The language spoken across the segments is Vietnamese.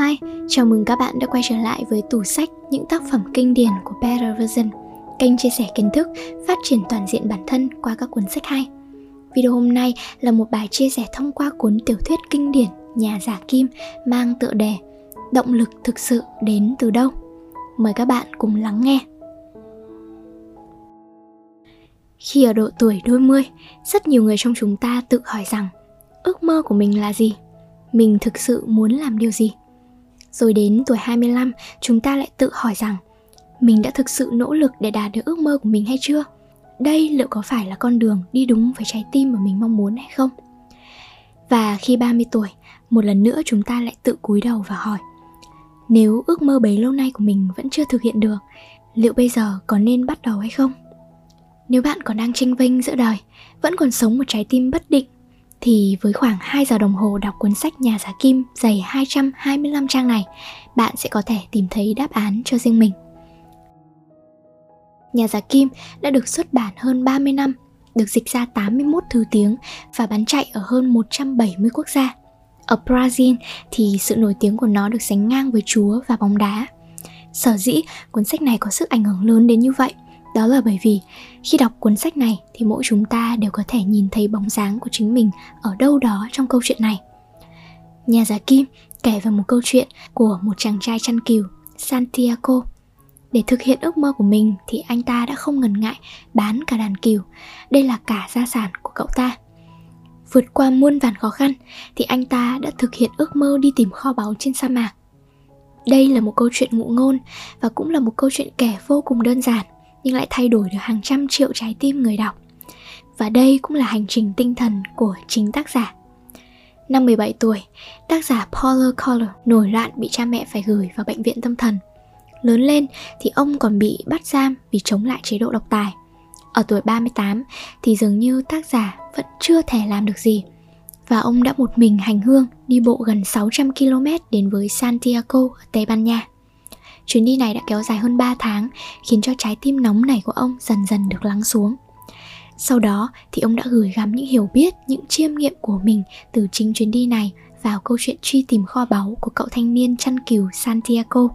Hi, chào mừng các bạn đã quay trở lại với tủ sách những tác phẩm kinh điển của Better Version, kênh chia sẻ kiến thức, phát triển toàn diện bản thân qua các cuốn sách hay. Video hôm nay là một bài chia sẻ thông qua cuốn tiểu thuyết kinh điển Nhà giả kim mang tựa đề Động lực thực sự đến từ đâu? Mời các bạn cùng lắng nghe. Khi ở độ tuổi đôi mươi, rất nhiều người trong chúng ta tự hỏi rằng ước mơ của mình là gì? Mình thực sự muốn làm điều gì? Rồi đến tuổi 25, chúng ta lại tự hỏi rằng mình đã thực sự nỗ lực để đạt được ước mơ của mình hay chưa? Đây liệu có phải là con đường đi đúng với trái tim mà mình mong muốn hay không? Và khi 30 tuổi, một lần nữa chúng ta lại tự cúi đầu và hỏi Nếu ước mơ bấy lâu nay của mình vẫn chưa thực hiện được, liệu bây giờ có nên bắt đầu hay không? Nếu bạn còn đang tranh vinh giữa đời, vẫn còn sống một trái tim bất định thì với khoảng 2 giờ đồng hồ đọc cuốn sách Nhà giả kim dày 225 trang này, bạn sẽ có thể tìm thấy đáp án cho riêng mình. Nhà giả kim đã được xuất bản hơn 30 năm, được dịch ra 81 thứ tiếng và bán chạy ở hơn 170 quốc gia. Ở Brazil thì sự nổi tiếng của nó được sánh ngang với Chúa và bóng đá. Sở dĩ cuốn sách này có sức ảnh hưởng lớn đến như vậy đó là bởi vì khi đọc cuốn sách này thì mỗi chúng ta đều có thể nhìn thấy bóng dáng của chính mình ở đâu đó trong câu chuyện này. Nhà giả kim kể về một câu chuyện của một chàng trai chăn cừu, santiago. Để thực hiện ước mơ của mình thì anh ta đã không ngần ngại bán cả đàn cừu. Đây là cả gia sản của cậu ta. Vượt qua muôn vàn khó khăn thì anh ta đã thực hiện ước mơ đi tìm kho báu trên sa mạc. Đây là một câu chuyện ngụ ngôn và cũng là một câu chuyện kể vô cùng đơn giản nhưng lại thay đổi được hàng trăm triệu trái tim người đọc. Và đây cũng là hành trình tinh thần của chính tác giả. Năm 17 tuổi, tác giả Paula Coelho nổi loạn bị cha mẹ phải gửi vào bệnh viện tâm thần. Lớn lên thì ông còn bị bắt giam vì chống lại chế độ độc tài. Ở tuổi 38 thì dường như tác giả vẫn chưa thể làm được gì. Và ông đã một mình hành hương đi bộ gần 600 km đến với Santiago ở Tây Ban Nha. Chuyến đi này đã kéo dài hơn 3 tháng, khiến cho trái tim nóng này của ông dần dần được lắng xuống. Sau đó thì ông đã gửi gắm những hiểu biết, những chiêm nghiệm của mình từ chính chuyến đi này vào câu chuyện truy tìm kho báu của cậu thanh niên chăn cừu Santiago.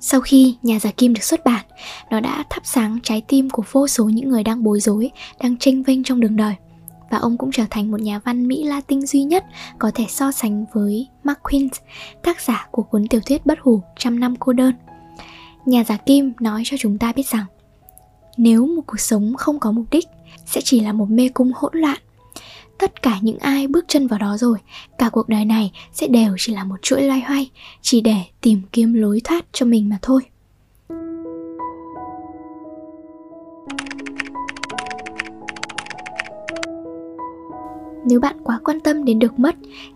Sau khi nhà giả kim được xuất bản, nó đã thắp sáng trái tim của vô số những người đang bối rối, đang tranh vinh trong đường đời. Và ông cũng trở thành một nhà văn Mỹ Latin duy nhất có thể so sánh với Mark Quint, tác giả của cuốn tiểu thuyết bất hủ Trăm năm cô đơn nhà giả kim nói cho chúng ta biết rằng, nếu một cuộc sống không có mục đích, sẽ chỉ là một mê cung hỗn loạn. Tất cả những ai bước chân vào đó rồi, cả cuộc đời này sẽ đều chỉ là một chuỗi loay hoay, chỉ để tìm kiếm lối thoát cho mình mà thôi. Nếu bạn quá quan tâm đến được mất,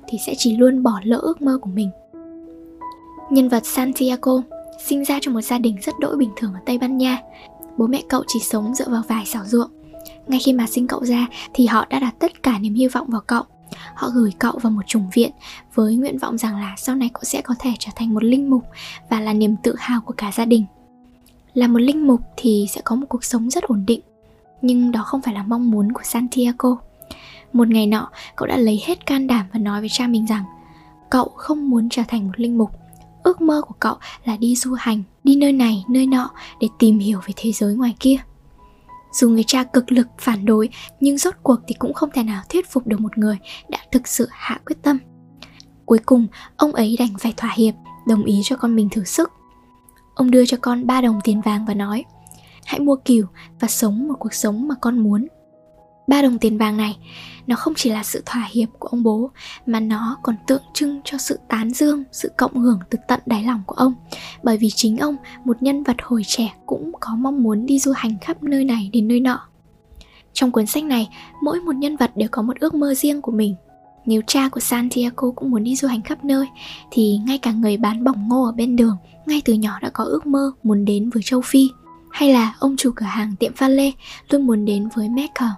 thì sẽ chỉ luôn bỏ lỡ ước mơ của mình. Nhân vật santiago sinh ra trong một gia đình rất đỗi bình thường ở Tây Ban Nha. Bố mẹ cậu chỉ sống dựa vào vài xảo ruộng. Ngay khi mà sinh cậu ra thì họ đã đặt tất cả niềm hy vọng vào cậu. Họ gửi cậu vào một chủng viện với nguyện vọng rằng là sau này cậu sẽ có thể trở thành một linh mục và là niềm tự hào của cả gia đình. Là một linh mục thì sẽ có một cuộc sống rất ổn định, nhưng đó không phải là mong muốn của Santiago. Một ngày nọ, cậu đã lấy hết can đảm và nói với cha mình rằng cậu không muốn trở thành một linh mục ước mơ của cậu là đi du hành, đi nơi này, nơi nọ để tìm hiểu về thế giới ngoài kia. Dù người cha cực lực phản đối, nhưng rốt cuộc thì cũng không thể nào thuyết phục được một người đã thực sự hạ quyết tâm. Cuối cùng, ông ấy đành phải thỏa hiệp, đồng ý cho con mình thử sức. Ông đưa cho con ba đồng tiền vàng và nói, hãy mua cừu và sống một cuộc sống mà con muốn ba đồng tiền vàng này, nó không chỉ là sự thỏa hiệp của ông bố, mà nó còn tượng trưng cho sự tán dương, sự cộng hưởng từ tận đáy lòng của ông. Bởi vì chính ông, một nhân vật hồi trẻ, cũng có mong muốn đi du hành khắp nơi này đến nơi nọ. Trong cuốn sách này, mỗi một nhân vật đều có một ước mơ riêng của mình. Nếu cha của Santiago cũng muốn đi du hành khắp nơi, thì ngay cả người bán bỏng ngô ở bên đường, ngay từ nhỏ đã có ước mơ muốn đến với châu Phi. Hay là ông chủ cửa hàng tiệm pha lê luôn muốn đến với Mecca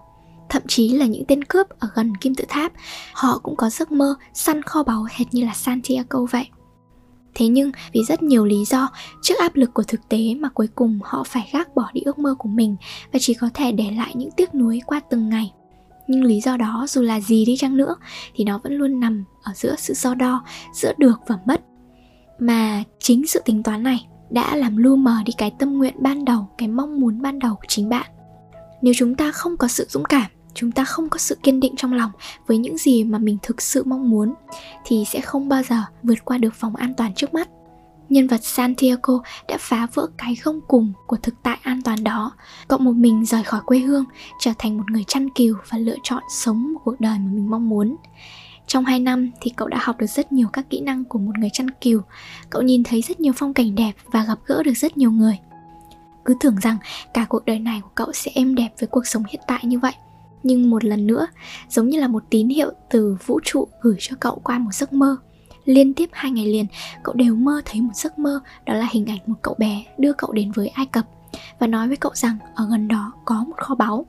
thậm chí là những tên cướp ở gần kim tự tháp. Họ cũng có giấc mơ săn kho báu hệt như là santiago vậy. Thế nhưng, vì rất nhiều lý do, trước áp lực của thực tế mà cuối cùng họ phải gác bỏ đi ước mơ của mình và chỉ có thể để lại những tiếc nuối qua từng ngày. Nhưng lý do đó dù là gì đi chăng nữa thì nó vẫn luôn nằm ở giữa sự so đo giữa được và mất. Mà chính sự tính toán này đã làm lu mờ đi cái tâm nguyện ban đầu, cái mong muốn ban đầu của chính bạn. Nếu chúng ta không có sự dũng cảm chúng ta không có sự kiên định trong lòng với những gì mà mình thực sự mong muốn, thì sẽ không bao giờ vượt qua được vòng an toàn trước mắt. Nhân vật Santiago đã phá vỡ cái không cùng của thực tại an toàn đó cậu một mình rời khỏi quê hương, trở thành một người chăn cừu và lựa chọn sống một cuộc đời mà mình mong muốn. Trong 2 năm thì cậu đã học được rất nhiều các kỹ năng của một người chăn cừu Cậu nhìn thấy rất nhiều phong cảnh đẹp và gặp gỡ được rất nhiều người. Cứ tưởng rằng cả cuộc đời này của cậu sẽ êm đẹp với cuộc sống hiện tại như vậy. Nhưng một lần nữa, giống như là một tín hiệu từ vũ trụ gửi cho cậu qua một giấc mơ. Liên tiếp hai ngày liền, cậu đều mơ thấy một giấc mơ Đó là hình ảnh một cậu bé đưa cậu đến với Ai Cập Và nói với cậu rằng ở gần đó có một kho báu.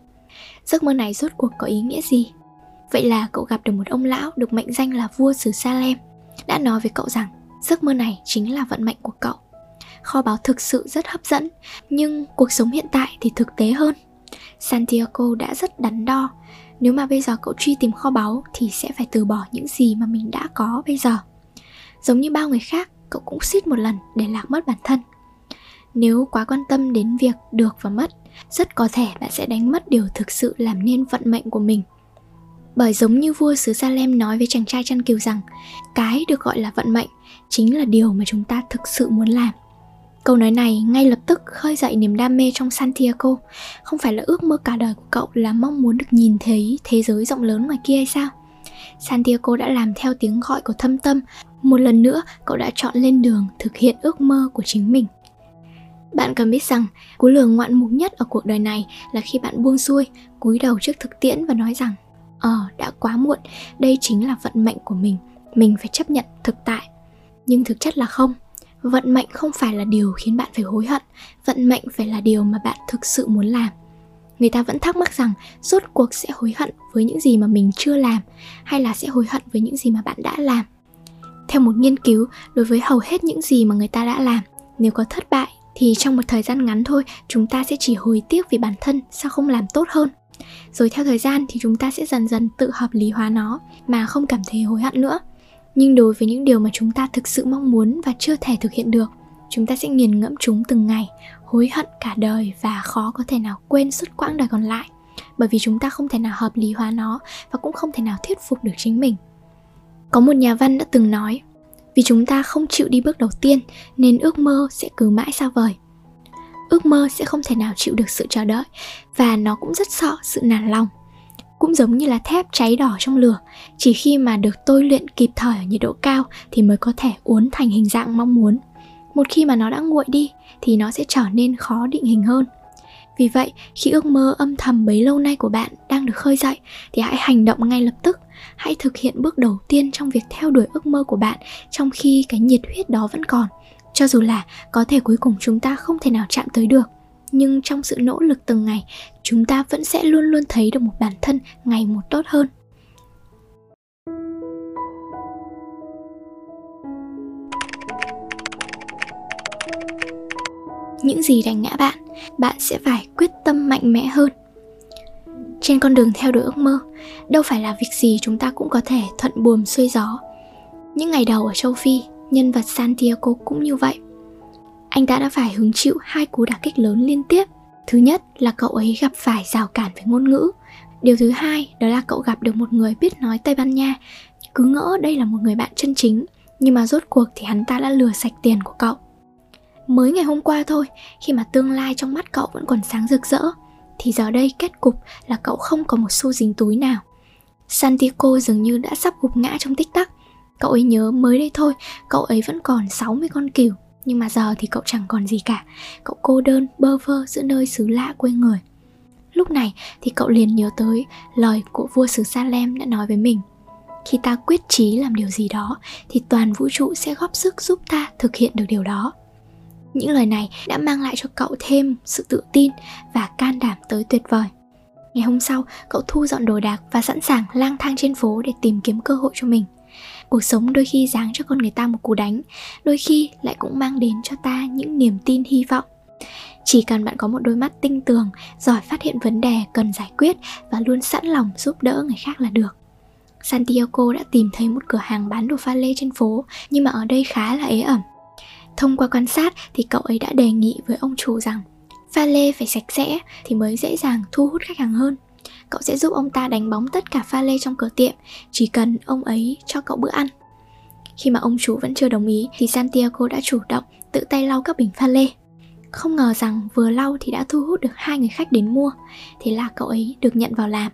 Giấc mơ này rốt cuộc có ý nghĩa gì? Vậy là cậu gặp được một ông lão được mệnh danh là vua xứ Salem Đã nói với cậu rằng giấc mơ này chính là vận mệnh của cậu. Kho báu thực sự rất hấp dẫn Nhưng cuộc sống hiện tại thì thực tế hơn. Santiago đã rất đắn đo. Nếu mà bây giờ cậu truy tìm kho báu Thì sẽ phải từ bỏ những gì mà mình đã có bây giờ. Giống như bao người khác, Cậu cũng suýt một lần để lạc mất bản thân. Nếu quá quan tâm đến việc được và mất, Rất có thể bạn sẽ đánh mất điều thực sự làm nên vận mệnh của mình. Bởi giống như vua xứ Salem nói với chàng trai chăn cừu rằng, Cái được gọi là vận mệnh chính là điều mà chúng ta thực sự muốn làm. Câu nói này ngay lập tức khơi dậy niềm đam mê trong Santiago Không phải là ước mơ cả đời của cậu là mong muốn được nhìn thấy thế giới rộng lớn ngoài kia hay sao? Santiago đã làm theo tiếng gọi của thâm tâm. Một lần nữa cậu đã chọn lên đường thực hiện ước mơ của chính mình. Bạn cần biết rằng cú lừa ngoạn mục nhất ở cuộc đời này là khi bạn buông xuôi, cúi đầu trước thực tiễn và nói rằng ờ đã quá muộn đây chính là vận mệnh của mình mình phải chấp nhận thực tại. Nhưng thực chất là không vận mệnh không phải là điều khiến bạn phải hối hận, vận mệnh phải là điều mà bạn thực sự muốn làm. Người ta vẫn thắc mắc rằng, rốt cuộc sẽ hối hận với những gì mà mình chưa làm, hay là sẽ hối hận với những gì mà bạn đã làm? Theo một nghiên cứu, đối với hầu hết những gì mà người ta đã làm, nếu có thất bại thì trong một thời gian ngắn thôi, chúng ta sẽ chỉ hối tiếc vì bản thân sao không làm tốt hơn. Rồi theo thời gian thì chúng ta sẽ dần dần tự hợp lý hóa nó, mà không cảm thấy hối hận nữa nhưng đối với những điều mà chúng ta thực sự mong muốn và chưa thể thực hiện được, chúng ta sẽ nghiền ngẫm chúng từng ngày, hối hận cả đời và khó có thể nào quên suốt quãng đời còn lại. Bởi vì chúng ta không thể nào hợp lý hóa nó và cũng không thể nào thuyết phục được chính mình. Có một nhà văn đã từng nói, vì chúng ta không chịu đi bước đầu tiên, nên ước mơ sẽ cứ mãi xa vời. Ước mơ sẽ không thể nào chịu được sự chờ đợi và nó cũng rất sợ sự nản lòng cũng giống như là thép cháy đỏ trong lửa. Chỉ khi mà được tôi luyện kịp thời ở nhiệt độ cao thì mới có thể uốn thành hình dạng mong muốn. Một khi mà nó đã nguội đi thì nó sẽ trở nên khó định hình hơn. Vì vậy, khi ước mơ âm thầm bấy lâu nay của bạn đang được khơi dậy thì hãy hành động ngay lập tức. Hãy thực hiện bước đầu tiên trong việc theo đuổi ước mơ của bạn trong khi cái nhiệt huyết đó vẫn còn. Cho dù là có thể cuối cùng chúng ta không thể nào chạm tới được, nhưng trong sự nỗ lực từng ngày chúng ta vẫn sẽ luôn luôn thấy được một bản thân ngày một tốt hơn những gì đánh ngã bạn bạn sẽ phải quyết tâm mạnh mẽ hơn trên con đường theo đuổi ước mơ, đâu phải là việc gì chúng ta cũng có thể thuận buồm xuôi gió những ngày đầu ở châu phi, nhân vật Santiago cũng như vậy. Anh ta đã phải hứng chịu hai cú đả kích lớn liên tiếp. Thứ nhất là cậu ấy gặp phải rào cản về ngôn ngữ. Điều thứ hai đó là cậu gặp được một người biết nói Tây Ban Nha. Cứ ngỡ đây là một người bạn chân chính, nhưng mà rốt cuộc thì hắn ta đã lừa sạch tiền của cậu. Mới ngày hôm qua thôi, khi mà tương lai trong mắt cậu vẫn còn sáng rực rỡ, thì giờ đây kết cục là cậu không có một xu dính túi nào. Santiago dường như đã sắp gục ngã trong tích tắc Cậu ấy nhớ mới đây thôi, cậu ấy vẫn còn 60 con cừu nhưng mà giờ thì cậu chẳng còn gì cả. Cậu cô đơn, bơ vơ giữa nơi xứ lạ quê người. Lúc này thì cậu liền nhớ tới lời của vua xứ Salem đã nói với mình. Khi ta quyết chí làm điều gì đó Thì toàn vũ trụ sẽ góp sức giúp ta thực hiện được điều đó. Những lời này đã mang lại cho cậu thêm sự tự tin và can đảm tới tuyệt vời. Ngày hôm sau, cậu thu dọn đồ đạc và sẵn sàng lang thang trên phố để tìm kiếm cơ hội cho mình cuộc sống đôi khi giáng cho con người ta một cú đánh, đôi khi lại cũng mang đến cho ta những niềm tin, hy vọng. Chỉ cần bạn có một đôi mắt tinh tường, giỏi phát hiện vấn đề, cần giải quyết và luôn sẵn lòng giúp đỡ người khác là được. Santiago đã tìm thấy một cửa hàng bán đồ pha lê trên phố, nhưng mà ở đây khá là ế ẩm. Thông qua quan sát thì cậu ấy đã đề nghị với ông chủ rằng, pha lê phải sạch sẽ thì mới dễ dàng thu hút khách hàng hơn. Cậu sẽ giúp ông ta đánh bóng tất cả pha lê trong cửa tiệm, chỉ cần ông ấy cho cậu bữa ăn. Khi mà ông chủ vẫn chưa đồng ý thì Santiago đã chủ động tự tay lau các bình pha lê. Không ngờ rằng vừa lau thì đã thu hút được hai người khách đến mua, thế là cậu ấy được nhận vào làm.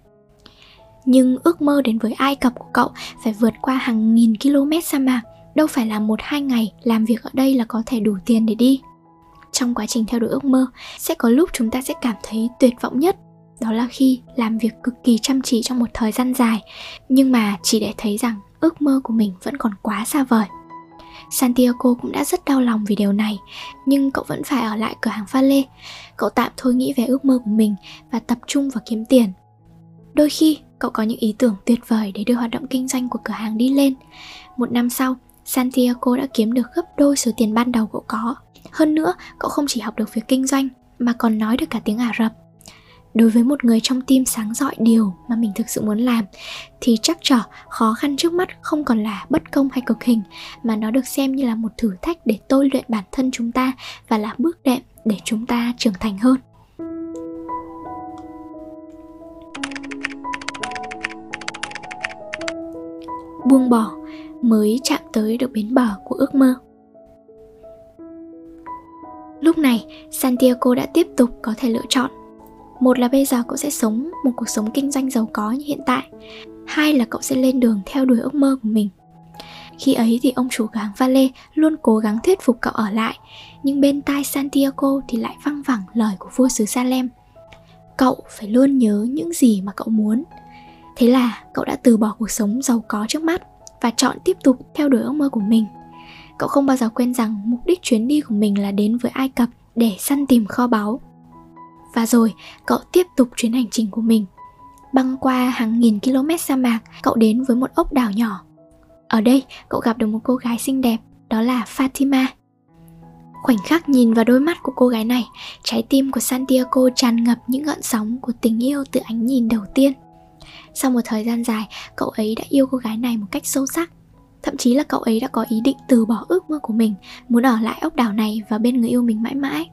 Nhưng ước mơ đến với Ai Cập của cậu phải vượt qua hàng nghìn km sa mạc, đâu phải là một hai ngày làm việc ở đây là có thể đủ tiền để đi. Trong quá trình theo đuổi ước mơ, sẽ có lúc chúng ta sẽ cảm thấy tuyệt vọng nhất đó là khi làm việc cực kỳ chăm chỉ trong một thời gian dài, nhưng mà chỉ để thấy rằng ước mơ của mình vẫn còn quá xa vời. Santiago cũng đã rất đau lòng vì điều này, Nhưng cậu vẫn phải ở lại cửa hàng pha lê Cậu tạm thôi nghĩ về ước mơ của mình Và tập trung vào kiếm tiền. Đôi khi, cậu có những ý tưởng tuyệt vời Để đưa hoạt động kinh doanh của cửa hàng đi lên. Một năm sau, Santiago đã kiếm được gấp đôi số tiền ban đầu cậu có. Hơn nữa, cậu không chỉ học được việc kinh doanh, Mà còn nói được cả tiếng Ả Rập đối với một người trong tim sáng rọi điều mà mình thực sự muốn làm, thì chắc trở khó khăn trước mắt không còn là bất công hay cực hình, mà nó được xem như là một thử thách để tôi luyện bản thân chúng ta và là bước đệm để chúng ta trưởng thành hơn. Buông bỏ mới chạm tới được bến bờ của ước mơ. Lúc này, santiago đã tiếp tục có thể lựa chọn một là bây giờ cậu sẽ sống một cuộc sống kinh doanh giàu có như hiện tại. Hai là cậu sẽ lên đường theo đuổi ước mơ của mình. Khi ấy thì ông chủ cửa hàng Vale luôn cố gắng thuyết phục cậu ở lại, Nhưng bên tai Santiago thì lại văng vẳng lời của vua xứ Salem. Cậu phải luôn nhớ những gì mà cậu muốn. Thế là cậu đã từ bỏ cuộc sống giàu có trước mắt Và chọn tiếp tục theo đuổi ước mơ của mình. Cậu không bao giờ quên rằng mục đích chuyến đi của mình là đến với Ai Cập để săn tìm kho báu và rồi cậu tiếp tục chuyến hành trình của mình. Băng qua hàng nghìn km sa mạc Cậu đến với một ốc đảo nhỏ. Ở đây cậu gặp được một cô gái xinh đẹp Đó là Fatima. Khoảnh khắc nhìn vào đôi mắt của cô gái này Trái tim của Santiago tràn ngập những gợn sóng của tình yêu từ ánh nhìn đầu tiên. Sau một thời gian dài, cậu ấy đã yêu cô gái này một cách sâu sắc. Thậm chí là cậu ấy đã có ý định từ bỏ ước mơ của mình Muốn ở lại ốc đảo này và bên người yêu mình mãi mãi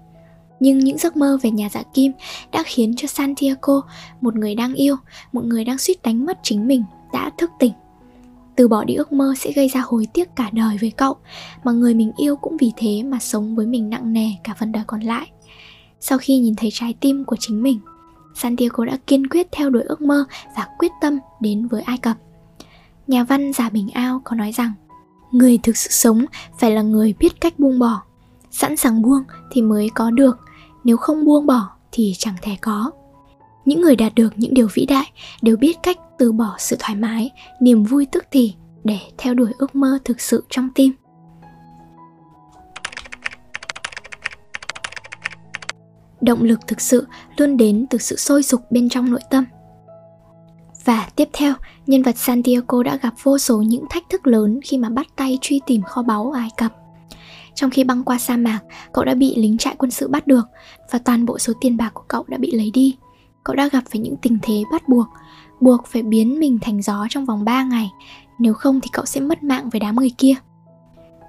nhưng những giấc mơ về nhà dạ kim đã khiến cho Santiago, một người đang yêu, một người đang suýt đánh mất chính mình, đã thức tỉnh. Từ bỏ đi ước mơ sẽ gây ra hối tiếc cả đời với cậu, mà người mình yêu cũng vì thế mà sống với mình nặng nề cả phần đời còn lại. Sau khi nhìn thấy trái tim của chính mình, Santiago đã kiên quyết theo đuổi ước mơ và quyết tâm đến với Ai Cập. Nhà văn Giả Bình Ao có nói rằng, người thực sự sống phải là người biết cách buông bỏ. Sẵn sàng buông thì mới có được, nếu không buông bỏ thì chẳng thể có. Những người đạt được những điều vĩ đại đều biết cách từ bỏ sự thoải mái niềm vui tức thì để theo đuổi ước mơ thực sự trong tim. Động lực thực sự luôn đến từ sự sôi sục bên trong nội tâm. Và tiếp theo, nhân vật Santiago đã gặp vô số những thách thức lớn khi mà bắt tay truy tìm kho báu Ai Cập. Trong khi băng qua sa mạc, cậu đã bị lính trại quân sự bắt được và toàn bộ số tiền bạc của cậu đã bị lấy đi. Cậu đã gặp phải những tình thế bắt buộc, buộc phải biến mình thành gió trong vòng 3 ngày, nếu không thì cậu sẽ mất mạng với đám người kia.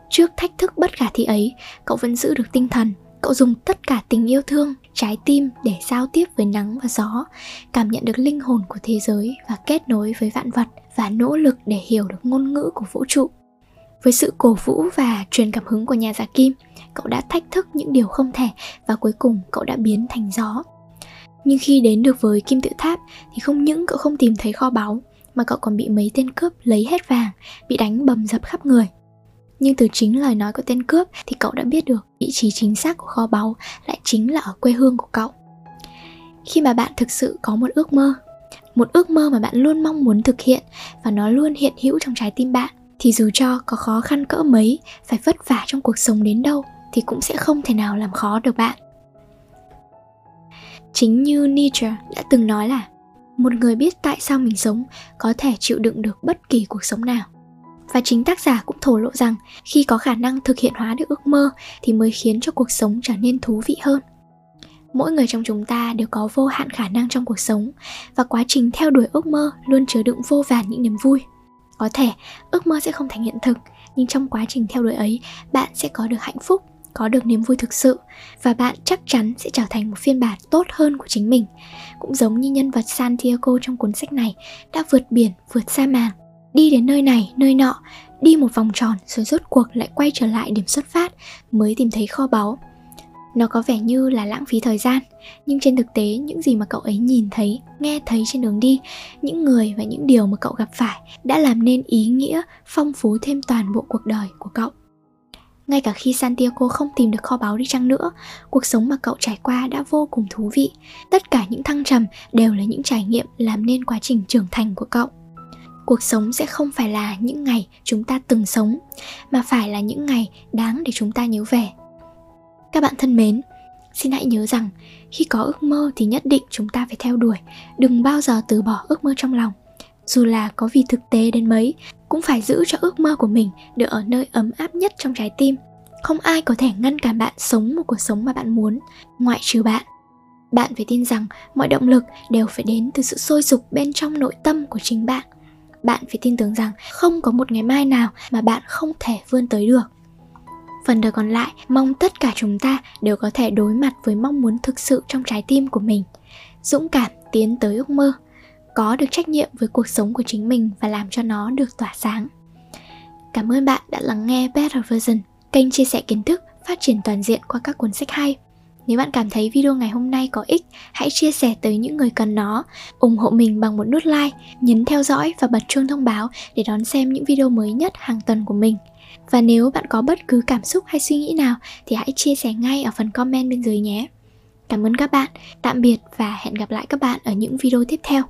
Trước thách thức bất khả thi ấy, cậu vẫn giữ được tinh thần, cậu dùng tất cả tình yêu thương, trái tim để giao tiếp với nắng và gió, cảm nhận được linh hồn của thế giới và kết nối với vạn vật và nỗ lực để hiểu được ngôn ngữ của vũ trụ. Với sự cổ vũ và truyền cảm hứng của nhà giả kim, cậu đã thách thức những điều không thể và cuối cùng cậu đã biến thành gió. Nhưng khi đến được với kim tự tháp thì không những cậu không tìm thấy kho báu mà cậu còn bị mấy tên cướp lấy hết vàng, bị đánh bầm dập khắp người. Nhưng từ chính lời nói của tên cướp thì cậu đã biết được vị trí chính xác của kho báu lại chính là ở quê hương của cậu. Khi mà bạn thực sự có một ước mơ, một ước mơ mà bạn luôn mong muốn thực hiện và nó luôn hiện hữu trong trái tim bạn thì dù cho có khó khăn cỡ mấy, phải vất vả trong cuộc sống đến đâu thì cũng sẽ không thể nào làm khó được bạn. Chính như nietzsche đã từng nói là, một người biết tại sao mình sống có thể chịu đựng được bất kỳ cuộc sống nào. Và chính tác giả cũng thổ lộ rằng khi có khả năng thực hiện hóa được ước mơ thì mới khiến cho cuộc sống trở nên thú vị hơn. Mỗi người trong chúng ta đều có vô hạn khả năng trong cuộc sống và quá trình theo đuổi ước mơ luôn chứa đựng vô vàn những niềm vui có thể, ước mơ sẽ không thành hiện thực, nhưng trong quá trình theo đuổi ấy, bạn sẽ có được hạnh phúc, có được niềm vui thực sự, và bạn chắc chắn sẽ trở thành một phiên bản tốt hơn của chính mình. Cũng giống như nhân vật santiago trong cuốn sách này, đã vượt biển, vượt sa mạc, đi đến nơi này, nơi nọ, đi một vòng tròn rồi rốt cuộc lại quay trở lại điểm xuất phát, mới tìm thấy kho báu nó có vẻ như là lãng phí thời gian nhưng trên thực tế những gì mà cậu ấy nhìn thấy nghe thấy trên đường đi những người và những điều mà cậu gặp phải đã làm nên ý nghĩa phong phú thêm toàn bộ cuộc đời của cậu ngay cả khi Santiago không tìm được kho báu đi chăng nữa, cuộc sống mà cậu trải qua đã vô cùng thú vị. Tất cả những thăng trầm đều là những trải nghiệm làm nên quá trình trưởng thành của cậu. Cuộc sống sẽ không phải là những ngày chúng ta từng sống, mà phải là những ngày đáng để chúng ta nhớ về. Các bạn thân mến, xin hãy nhớ rằng khi có ước mơ thì nhất định chúng ta phải theo đuổi, đừng bao giờ từ bỏ ước mơ trong lòng. Dù là có vì thực tế đến mấy, cũng phải giữ cho ước mơ của mình được ở nơi ấm áp nhất trong trái tim. Không ai có thể ngăn cản bạn sống một cuộc sống mà bạn muốn, ngoại trừ bạn. Bạn phải tin rằng mọi động lực đều phải đến từ sự sôi sục bên trong nội tâm của chính bạn. Bạn phải tin tưởng rằng không có một ngày mai nào mà bạn không thể vươn tới được. Phần đời còn lại, mong tất cả chúng ta đều có thể đối mặt với mong muốn thực sự trong trái tim của mình. Dũng cảm tiến tới ước mơ, có được trách nhiệm với cuộc sống của chính mình và làm cho nó được tỏa sáng. Cảm ơn bạn đã lắng nghe Better Version, kênh chia sẻ kiến thức, phát triển toàn diện qua các cuốn sách hay. Nếu bạn cảm thấy video ngày hôm nay có ích, hãy chia sẻ tới những người cần nó, ủng hộ mình bằng một nút like, nhấn theo dõi và bật chuông thông báo để đón xem những video mới nhất hàng tuần của mình. Và nếu bạn có bất cứ cảm xúc hay suy nghĩ nào thì hãy chia sẻ ngay ở phần comment bên dưới nhé. Cảm ơn các bạn, tạm biệt và hẹn gặp lại các bạn ở những video tiếp theo.